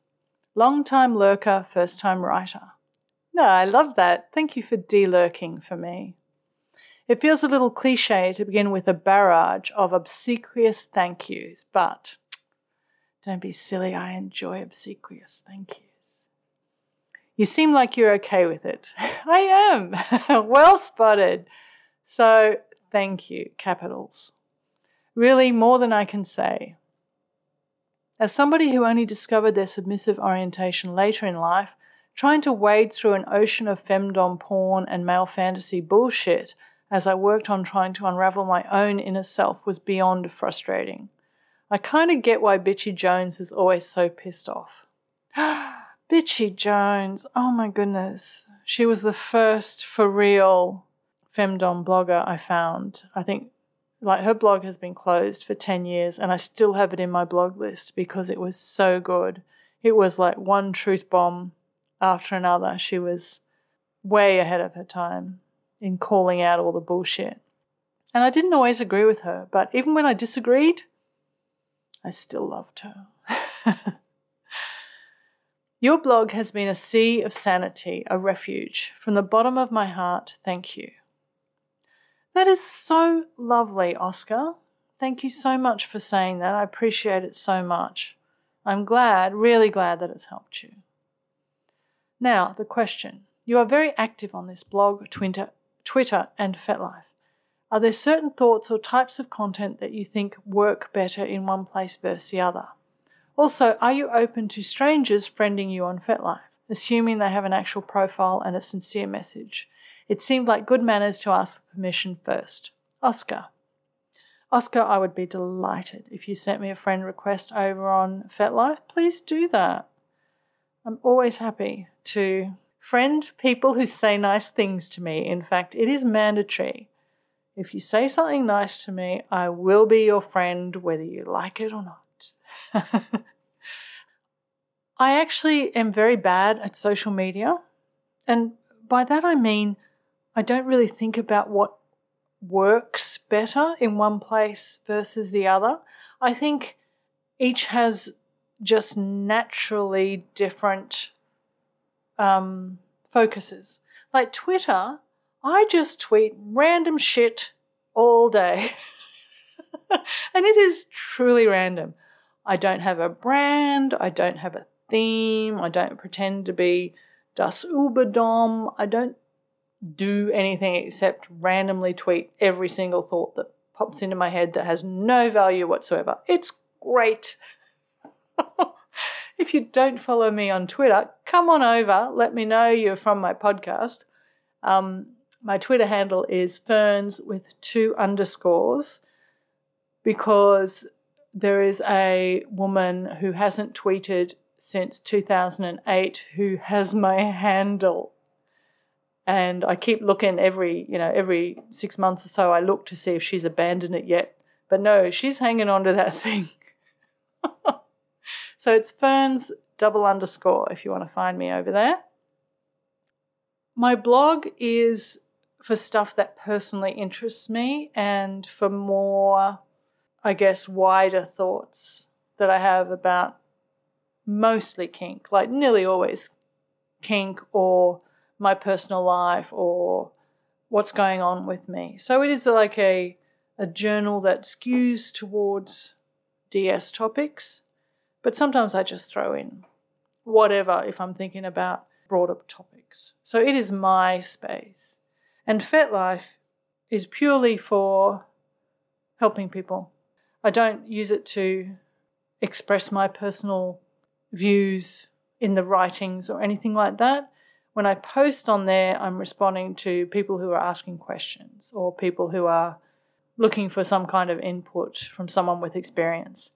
long time lurker, first time writer. No, I love that. Thank you for de-lurking for me. It feels a little cliche to begin with a barrage of obsequious thank yous, but don't be silly, I enjoy obsequious thank yous. You seem like you're okay with it. I am. well spotted. So, thank you, capitals. Really, more than I can say. As somebody who only discovered their submissive orientation later in life, trying to wade through an ocean of femdom porn and male fantasy bullshit as I worked on trying to unravel my own inner self was beyond frustrating. I kind of get why Bitchy Jones is always so pissed off. Bitchy Jones, oh my goodness. She was the first for real femdom blogger I found. I think like her blog has been closed for 10 years and I still have it in my blog list because it was so good. It was like one truth bomb after another. She was way ahead of her time in calling out all the bullshit. And I didn't always agree with her, but even when I disagreed, I still loved her. Your blog has been a sea of sanity, a refuge. From the bottom of my heart, thank you. That is so lovely, Oscar. Thank you so much for saying that. I appreciate it so much. I'm glad, really glad that it's helped you. Now, the question. You are very active on this blog, Twitter, Twitter and FetLife. Are there certain thoughts or types of content that you think work better in one place versus the other? Also, are you open to strangers friending you on FetLife, assuming they have an actual profile and a sincere message? It seemed like good manners to ask for permission first. Oscar. Oscar, I would be delighted if you sent me a friend request over on FetLife. Please do that. I'm always happy to friend people who say nice things to me. In fact, it is mandatory. If you say something nice to me, I will be your friend whether you like it or not. I actually am very bad at social media. And by that I mean I don't really think about what works better in one place versus the other. I think each has just naturally different um, focuses. Like Twitter, I just tweet random shit all day. and it is truly random. I don't have a brand, I don't have a theme, I don't pretend to be Das Uberdom, I don't do anything except randomly tweet every single thought that pops into my head that has no value whatsoever. It's great. if you don't follow me on Twitter, come on over. Let me know you're from my podcast. Um, my Twitter handle is ferns with two underscores because there is a woman who hasn't tweeted since 2008 who has my handle. And I keep looking every, you know, every six months or so, I look to see if she's abandoned it yet. But no, she's hanging on to that thing. So it's Ferns double underscore if you want to find me over there. My blog is for stuff that personally interests me and for more, I guess, wider thoughts that I have about mostly kink, like nearly always kink or my personal life or what's going on with me. So it is like a, a journal that skews towards DS topics but sometimes I just throw in whatever if I'm thinking about broader topics. So it is my space. And FetLife is purely for helping people. I don't use it to express my personal views in the writings or anything like that. When I post on there, I'm responding to people who are asking questions or people who are looking for some kind of input from someone with experience.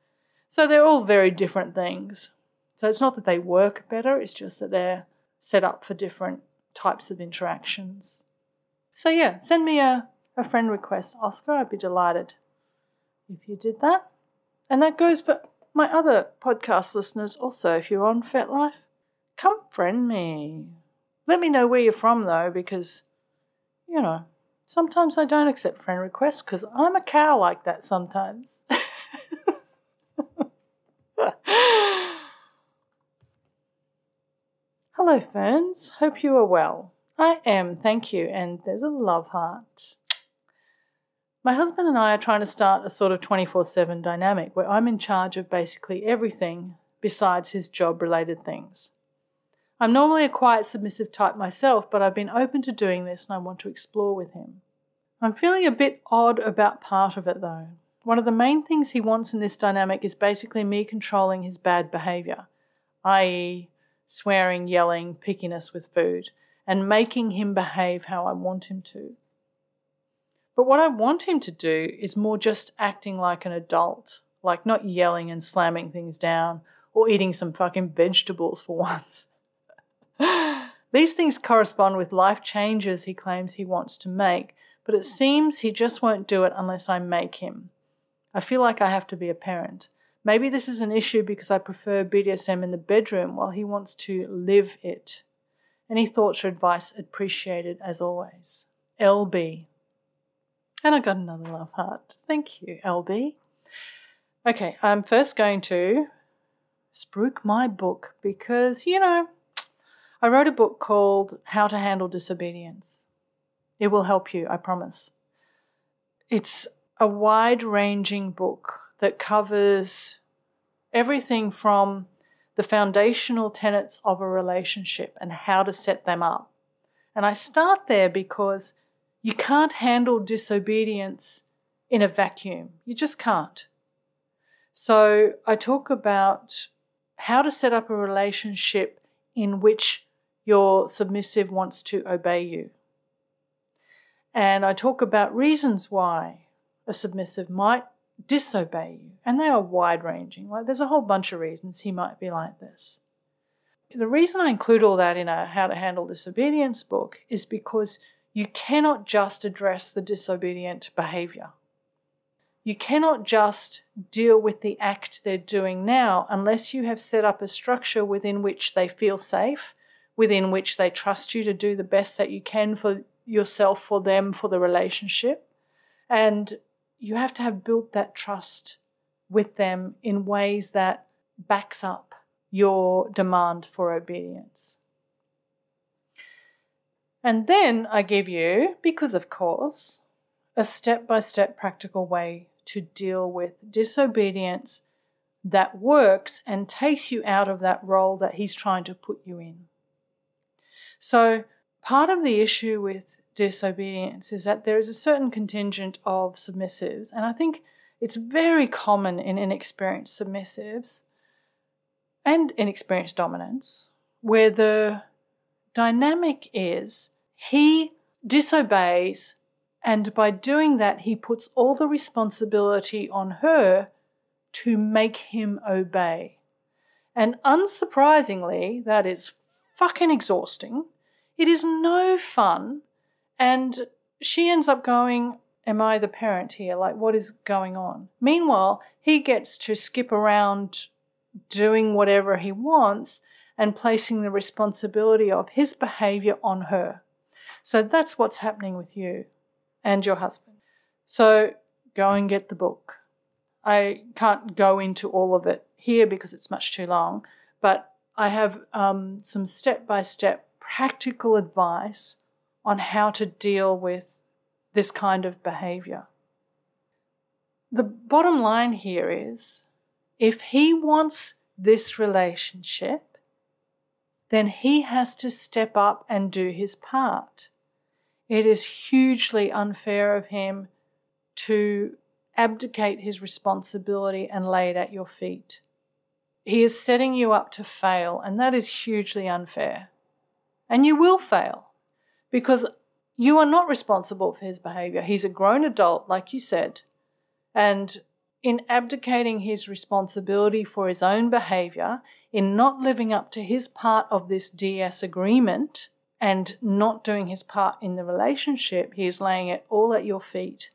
So they're all very different things. So it's not that they work better, it's just that they're set up for different types of interactions. So yeah, send me a, a friend request, Oscar. I'd be delighted if you did that. And that goes for my other podcast listeners also. If you're on FetLife, come friend me. Let me know where you're from though, because, you know, sometimes I don't accept friend requests because I'm a cow like that sometimes. Hello, Ferns. Hope you are well. I am, thank you. And there's a love heart. My husband and I are trying to start a sort of 24 7 dynamic where I'm in charge of basically everything besides his job related things. I'm normally a quiet, submissive type myself, but I've been open to doing this and I want to explore with him. I'm feeling a bit odd about part of it though. One of the main things he wants in this dynamic is basically me controlling his bad behaviour, i.e., swearing, yelling, pickiness with food, and making him behave how I want him to. But what I want him to do is more just acting like an adult, like not yelling and slamming things down or eating some fucking vegetables for once. These things correspond with life changes he claims he wants to make, but it seems he just won't do it unless I make him. I feel like I have to be a parent. Maybe this is an issue because I prefer BDSM in the bedroom while he wants to live it. Any thoughts or advice appreciated as always. LB. And I got another love heart. Thank you, LB. Okay, I'm first going to spruik my book because, you know, I wrote a book called How to Handle Disobedience. It will help you, I promise. It's a wide ranging book that covers everything from the foundational tenets of a relationship and how to set them up. And I start there because you can't handle disobedience in a vacuum. You just can't. So I talk about how to set up a relationship in which your submissive wants to obey you. And I talk about reasons why a submissive might disobey you. And they are wide ranging. Like there's a whole bunch of reasons he might be like this. The reason I include all that in a How to Handle Disobedience book is because you cannot just address the disobedient behavior. You cannot just deal with the act they're doing now unless you have set up a structure within which they feel safe, within which they trust you to do the best that you can for yourself, for them, for the relationship. And you have to have built that trust with them in ways that backs up your demand for obedience. And then I give you, because of course, a step by step practical way to deal with disobedience that works and takes you out of that role that he's trying to put you in. So, part of the issue with disobedience is that there is a certain contingent of submissives, and I think it's very common in inexperienced submissives and inexperienced dominants, where the dynamic is he disobeys, and by doing that, he puts all the responsibility on her to make him obey. And unsurprisingly, that is fucking exhausting. It is no fun and she ends up going, Am I the parent here? Like, what is going on? Meanwhile, he gets to skip around doing whatever he wants and placing the responsibility of his behavior on her. So that's what's happening with you and your husband. So go and get the book. I can't go into all of it here because it's much too long, but I have um, some step by step practical advice on how to deal with this kind of behavior. The bottom line here is if he wants this relationship, then he has to step up and do his part. It is hugely unfair of him to abdicate his responsibility and lay it at your feet. He is setting you up to fail, and that is hugely unfair. And you will fail because you are not responsible for his behavior. He's a grown adult, like you said. And in abdicating his responsibility for his own behavior, in not living up to his part of this DS agreement, and not doing his part in the relationship, he is laying it all at your feet.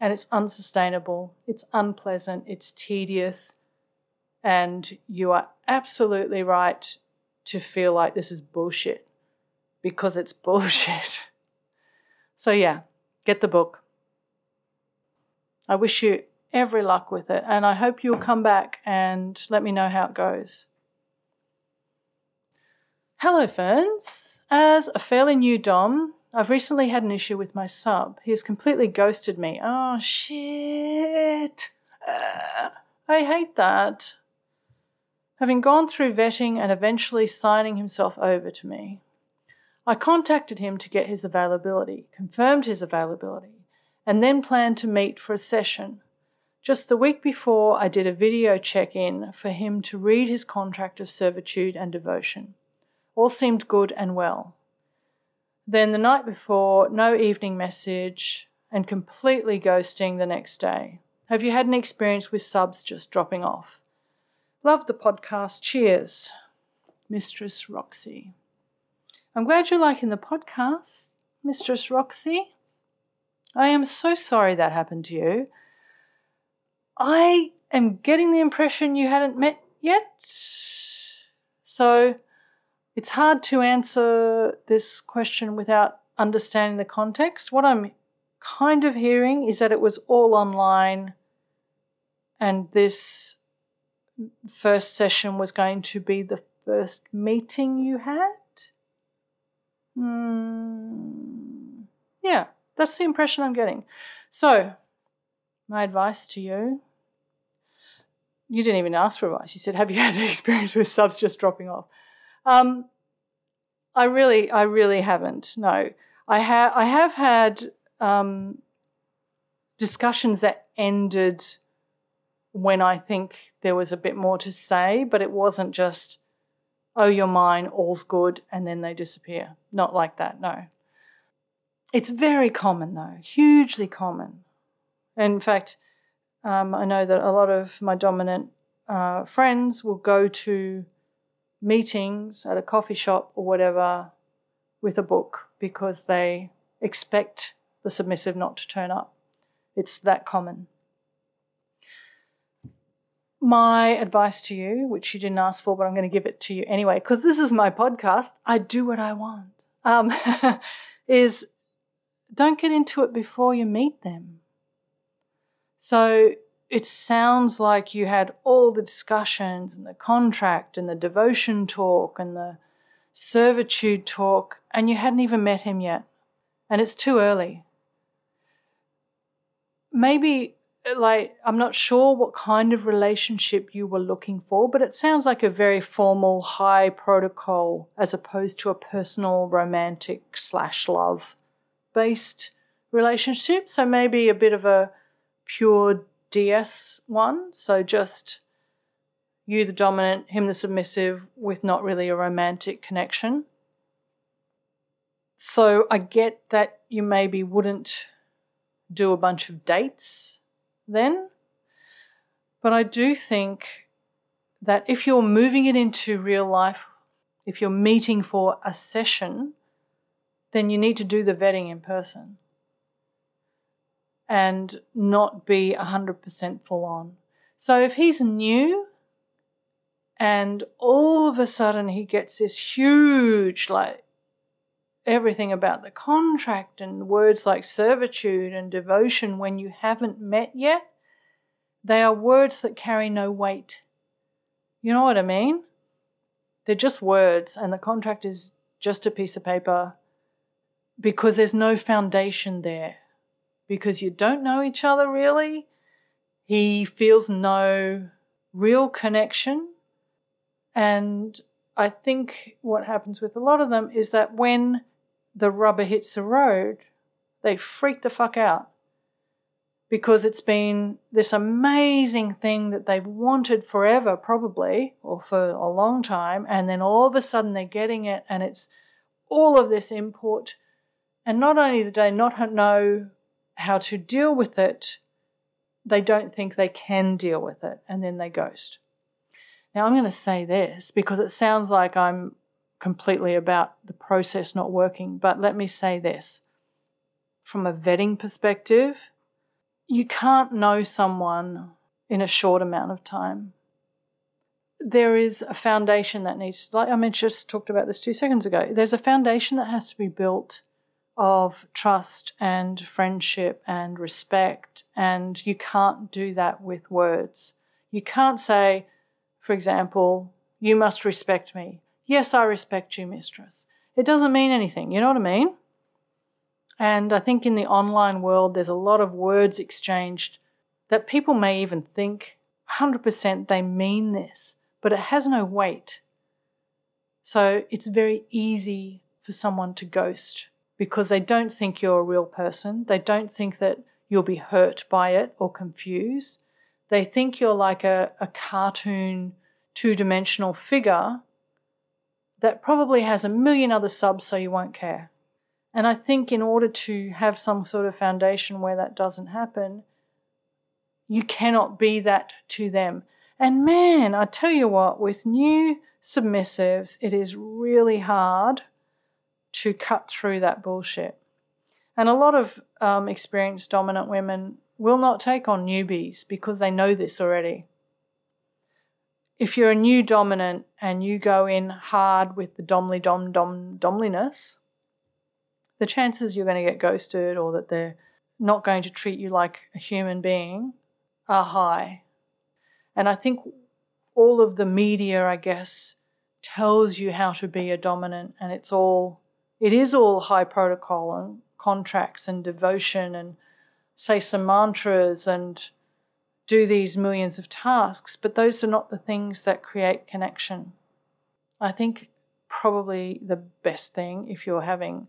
And it's unsustainable, it's unpleasant, it's tedious, and you are absolutely right to feel like this is bullshit because it's bullshit. So, yeah, get the book. I wish you every luck with it, and I hope you'll come back and let me know how it goes. Hello, Ferns. As a fairly new Dom, I've recently had an issue with my sub. He has completely ghosted me. Oh, shit. Uh, I hate that. Having gone through vetting and eventually signing himself over to me, I contacted him to get his availability, confirmed his availability, and then planned to meet for a session. Just the week before, I did a video check in for him to read his contract of servitude and devotion. All seemed good and well. Then the night before, no evening message and completely ghosting the next day. Have you had an experience with subs just dropping off? Love the podcast. Cheers. Mistress Roxy. I'm glad you're liking the podcast, Mistress Roxy. I am so sorry that happened to you. I am getting the impression you hadn't met yet. So it's hard to answer this question without understanding the context. What I'm kind of hearing is that it was all online and this first session was going to be the first meeting you had. Hmm. Yeah, that's the impression I'm getting. So, my advice to you you didn't even ask for advice. You said, Have you had experience with subs just dropping off? Um, I really, I really haven't. No, I have. I have had um, discussions that ended when I think there was a bit more to say, but it wasn't just, "Oh, you're mine, all's good," and then they disappear. Not like that. No. It's very common, though, hugely common. In fact, um, I know that a lot of my dominant uh, friends will go to meetings at a coffee shop or whatever with a book because they expect the submissive not to turn up. It's that common. My advice to you, which you didn't ask for, but I'm going to give it to you anyway, because this is my podcast, I do what I want, um, is don't get into it before you meet them. So it sounds like you had all the discussions and the contract and the devotion talk and the servitude talk, and you hadn't even met him yet. And it's too early. Maybe, like, I'm not sure what kind of relationship you were looking for, but it sounds like a very formal, high protocol as opposed to a personal, romantic slash love based relationship. So maybe a bit of a pure DS one. So just you, the dominant, him, the submissive, with not really a romantic connection. So I get that you maybe wouldn't do a bunch of dates then. But I do think that if you're moving it into real life, if you're meeting for a session, then you need to do the vetting in person and not be 100% full on. So if he's new and all of a sudden he gets this huge, like, everything about the contract and words like servitude and devotion when you haven't met yet, they are words that carry no weight. You know what I mean? They're just words, and the contract is just a piece of paper because there's no foundation there because you don't know each other really. He feels no real connection. And I think what happens with a lot of them is that when the rubber hits the road, they freak the fuck out because it's been this amazing thing that they've wanted forever, probably, or for a long time. And then all of a sudden they're getting it, and it's all of this input. And not only do they not know how to deal with it, they don't think they can deal with it, and then they ghost. Now, I'm going to say this because it sounds like I'm completely about the process not working, but let me say this. From a vetting perspective, you can't know someone in a short amount of time. There is a foundation that needs, to like I mean, just talked about this two seconds ago. There's a foundation that has to be built of trust and friendship and respect, and you can't do that with words. You can't say, for example, you must respect me. Yes, I respect you, mistress. It doesn't mean anything. You know what I mean? And I think in the online world, there's a lot of words exchanged that people may even think 100% they mean this, but it has no weight. So it's very easy for someone to ghost because they don't think you're a real person. They don't think that you'll be hurt by it or confused. They think you're like a, a cartoon, two dimensional figure that probably has a million other subs so you won't care. And I think in order to have some sort of foundation where that doesn't happen, you cannot be that to them. And man, I tell you what, with new submissives, it is really hard to cut through that bullshit. And a lot of um, experienced dominant women will not take on newbies because they know this already. If you're a new dominant and you go in hard with the domly dom dom domliness, the chances you're going to get ghosted or that they're not going to treat you like a human being are high. And I think all of the media, I guess, tells you how to be a dominant, and it's all, it is all high protocol and contracts and devotion and say some mantras and do these millions of tasks, but those are not the things that create connection. I think probably the best thing if you're having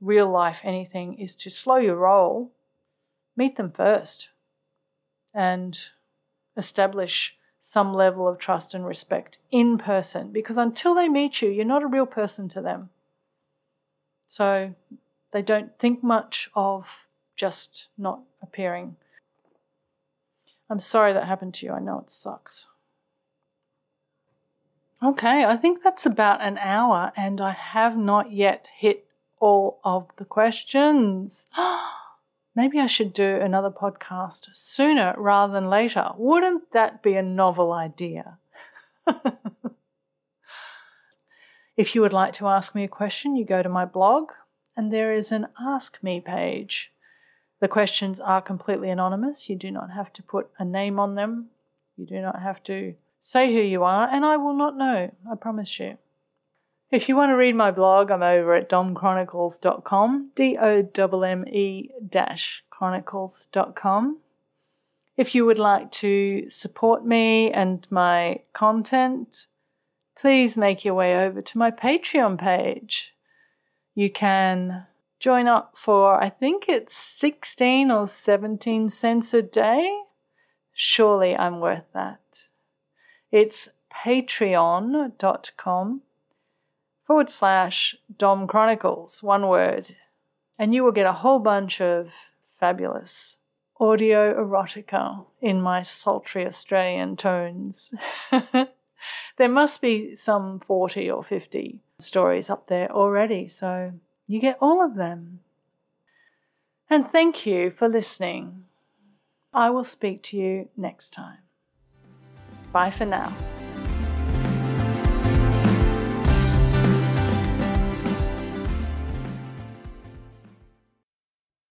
real life anything is to slow your roll, meet them first, and establish some level of trust and respect in person because until they meet you, you're not a real person to them. So they don't think much of just not appearing. I'm sorry that happened to you. I know it sucks. Okay, I think that's about an hour, and I have not yet hit all of the questions. Maybe I should do another podcast sooner rather than later. Wouldn't that be a novel idea? if you would like to ask me a question, you go to my blog and there is an Ask Me page. The questions are completely anonymous. You do not have to put a name on them. You do not have to say who you are, and I will not know, I promise you. If you want to read my blog, I'm over at dommechronicles.com, D O M M E chronicles.com. If you would like to support me and my content, please make your way over to my Patreon page. You can join up for, I think it's 16 or 17 cents a day. Surely I'm worth that. It's patreon.com forward slash Domme Chronicles, one word, and you will get a whole bunch of fabulous audio erotica in my sultry Australian tones. there must be some 40 or 50 stories up there already, so you get all of them. And thank you for listening. I will speak to you next time. Bye for now.